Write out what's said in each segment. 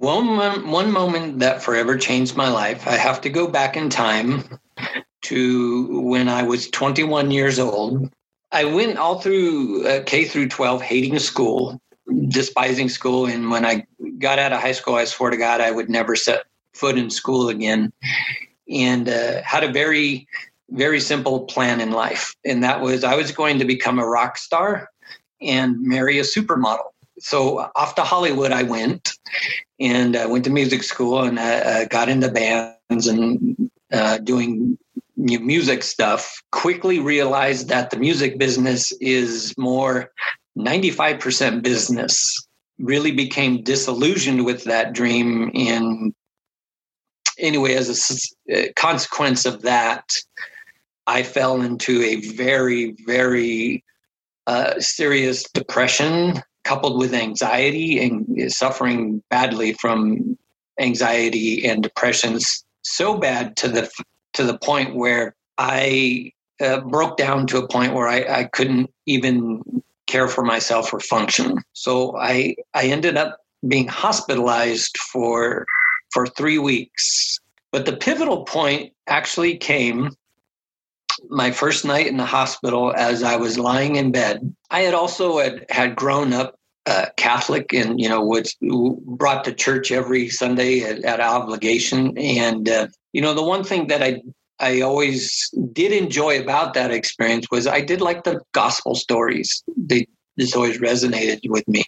One, one moment that forever changed my life, I have to go back in time to when I was 21 years old. I went all through uh, K through 12 hating school, despising school. And when I got out of high school, I swore to God I would never set foot in school again. And uh, had a very, very simple plan in life. And that was I was going to become a rock star and marry a supermodel so off to Hollywood I went and I went to music school and uh, uh got into bands and uh, doing music stuff. Quickly realized that the music business is more 95% business. Really became disillusioned with that dream. And anyway, as a uh, consequence of that, I fell into a very, very uh, serious depression coupled with anxiety and suffering badly from anxiety and depressions so bad to the to the point where I uh, broke down to a point where I, I couldn't even care for myself or function. So I I ended up being hospitalized for for three weeks. But the pivotal point actually came my first night in the hospital as I was lying in bed. I had also had, had grown up uh, Catholic and you know was brought to church every Sunday at, at obligation. And uh, you know the one thing that I I always did enjoy about that experience was I did like the gospel stories. They just always resonated with me.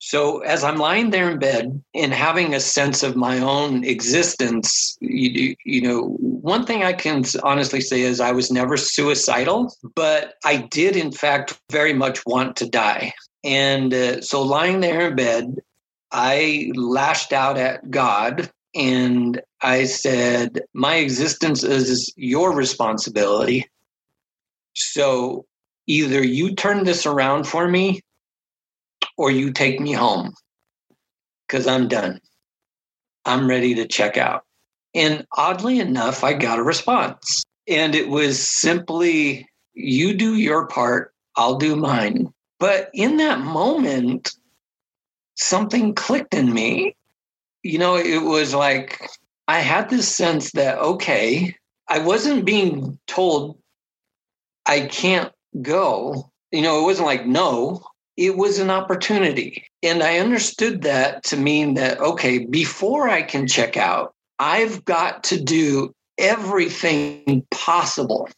So as I'm lying there in bed and having a sense of my own existence, you, you know, one thing I can honestly say is I was never suicidal, but I did in fact very much want to die. And uh, so lying there in bed, I lashed out at God and I said, My existence is your responsibility. So either you turn this around for me or you take me home because I'm done. I'm ready to check out. And oddly enough, I got a response. And it was simply, you do your part, I'll do mine. But in that moment, something clicked in me. You know, it was like I had this sense that, okay, I wasn't being told I can't go. You know, it wasn't like, no, it was an opportunity. And I understood that to mean that, okay, before I can check out, I've got to do everything possible,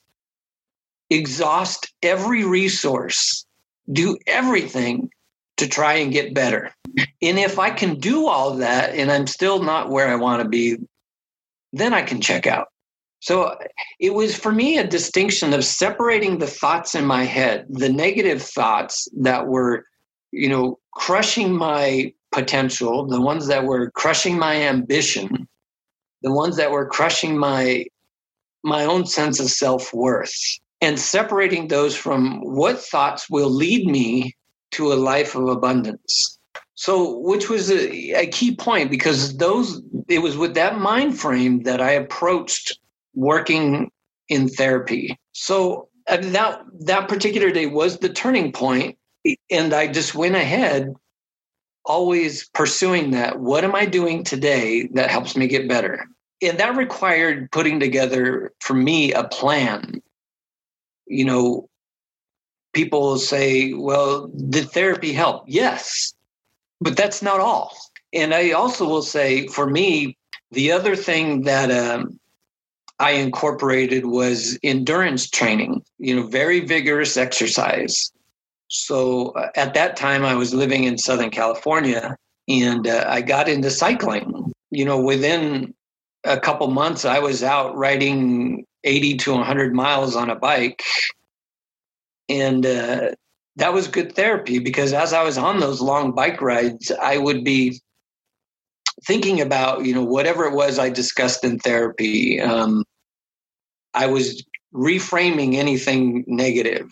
exhaust every resource, do everything to try and get better. And if I can do all that and I'm still not where I want to be, then I can check out. So it was for me a distinction of separating the thoughts in my head, the negative thoughts that were, you know, crushing my potential, the ones that were crushing my ambition, the ones that were crushing my my own sense of self-worth and separating those from what thoughts will lead me to a life of abundance. So, which was a, a key point because those it was with that mind frame that I approached working in therapy. So that that particular day was the turning point, and I just went ahead, always pursuing that. What am I doing today that helps me get better? And that required putting together for me a plan. You know, people say, "Well, did therapy help?" Yes, but that's not all. And I also will say, for me, the other thing that um, I incorporated was endurance training, you know, very vigorous exercise. So uh, at that time, I was living in Southern California and uh, I got into cycling. You know, within a couple months, I was out riding 80 to 100 miles on a bike. And uh, that was good therapy because as I was on those long bike rides, I would be thinking about you know whatever it was I discussed in therapy. Um, I was reframing anything negative.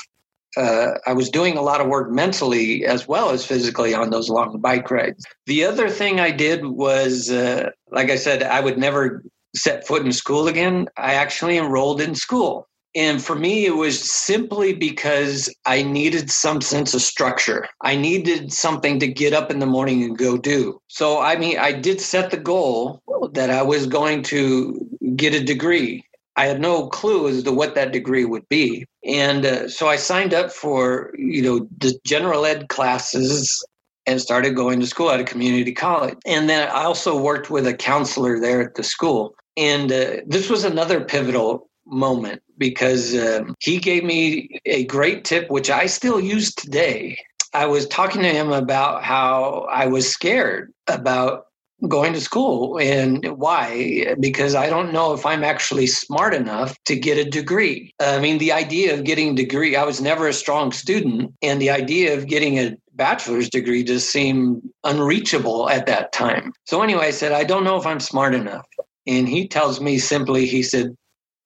Uh, I was doing a lot of work mentally as well as physically on those long bike rides. The other thing I did was, uh, like I said, I would never set foot in school again. I actually enrolled in school. And for me, it was simply because I needed some sense of structure. I needed something to get up in the morning and go do. So, I mean, I did set the goal that I was going to get a degree. I had no clue as to what that degree would be. And uh, so I signed up for, you know, the general ed classes and started going to school at a community college. And then I also worked with a counselor there at the school. And uh, this was another pivotal moment because um, he gave me a great tip, which I still use today. I was talking to him about how I was scared about going to school and why? Because i don't know if i'm actually smart enough to get a degree. I mean the idea of getting a degree i was never a strong student and the idea of getting a bachelor's degree just seemed unreachable at that time. So anyway i said i don't know if i'm smart enough. And he tells me simply he said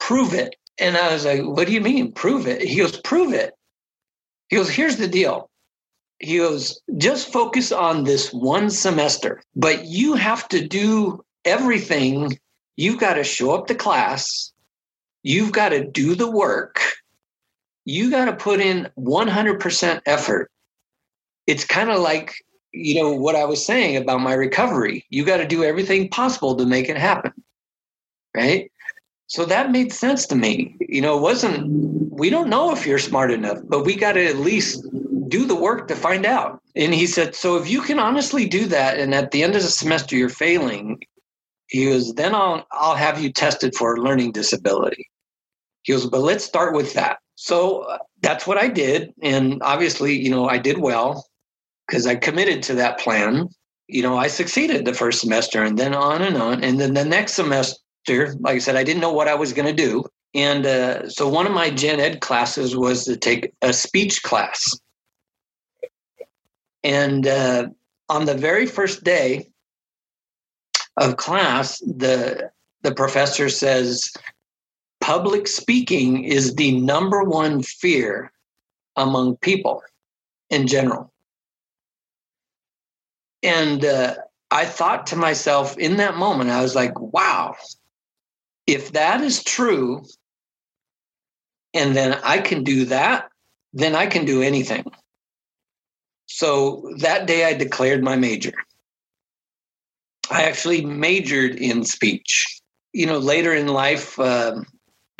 prove it. And i was like what do you mean prove it? He goes prove it. He goes here's the deal he goes, just focus on this one semester, but you have to do everything. You've got to show up to class. You've got to do the work. You got to put in 100% effort. It's kind of like, you know, what I was saying about my recovery. You got to do everything possible to make it happen. Right. So that made sense to me. You know, it wasn't, we don't know if you're smart enough, but we got to at least do the work to find out. And he said, So if you can honestly do that, and at the end of the semester you're failing, he goes, Then I'll, I'll have you tested for a learning disability. He goes, But let's start with that. So uh, that's what I did. And obviously, you know, I did well because I committed to that plan. You know, I succeeded the first semester and then on and on. And then the next semester, like I said, I didn't know what I was going to do. And uh, so one of my gen ed classes was to take a speech class. And uh, on the very first day of class, the the professor says, "Public speaking is the number one fear among people in general." And uh, I thought to myself in that moment, I was like, "Wow, if that is true, and then I can do that, then I can do anything." So that day I declared my major. I actually majored in speech. You know, later in life, um,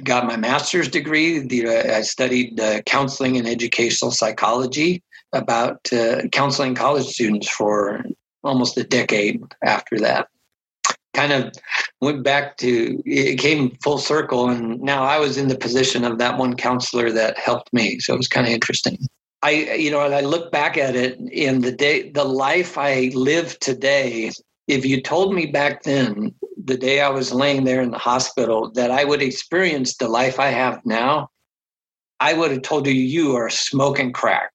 got my master's degree. The, uh, I studied uh, counseling and educational psychology about uh, counseling college students for almost a decade after that. Kind of went back to it came full circle, and now I was in the position of that one counselor that helped me. So it was kind of interesting. I, you know, and I look back at it in the day, the life I live today. If you told me back then, the day I was laying there in the hospital, that I would experience the life I have now, I would have told you you are smoking crack.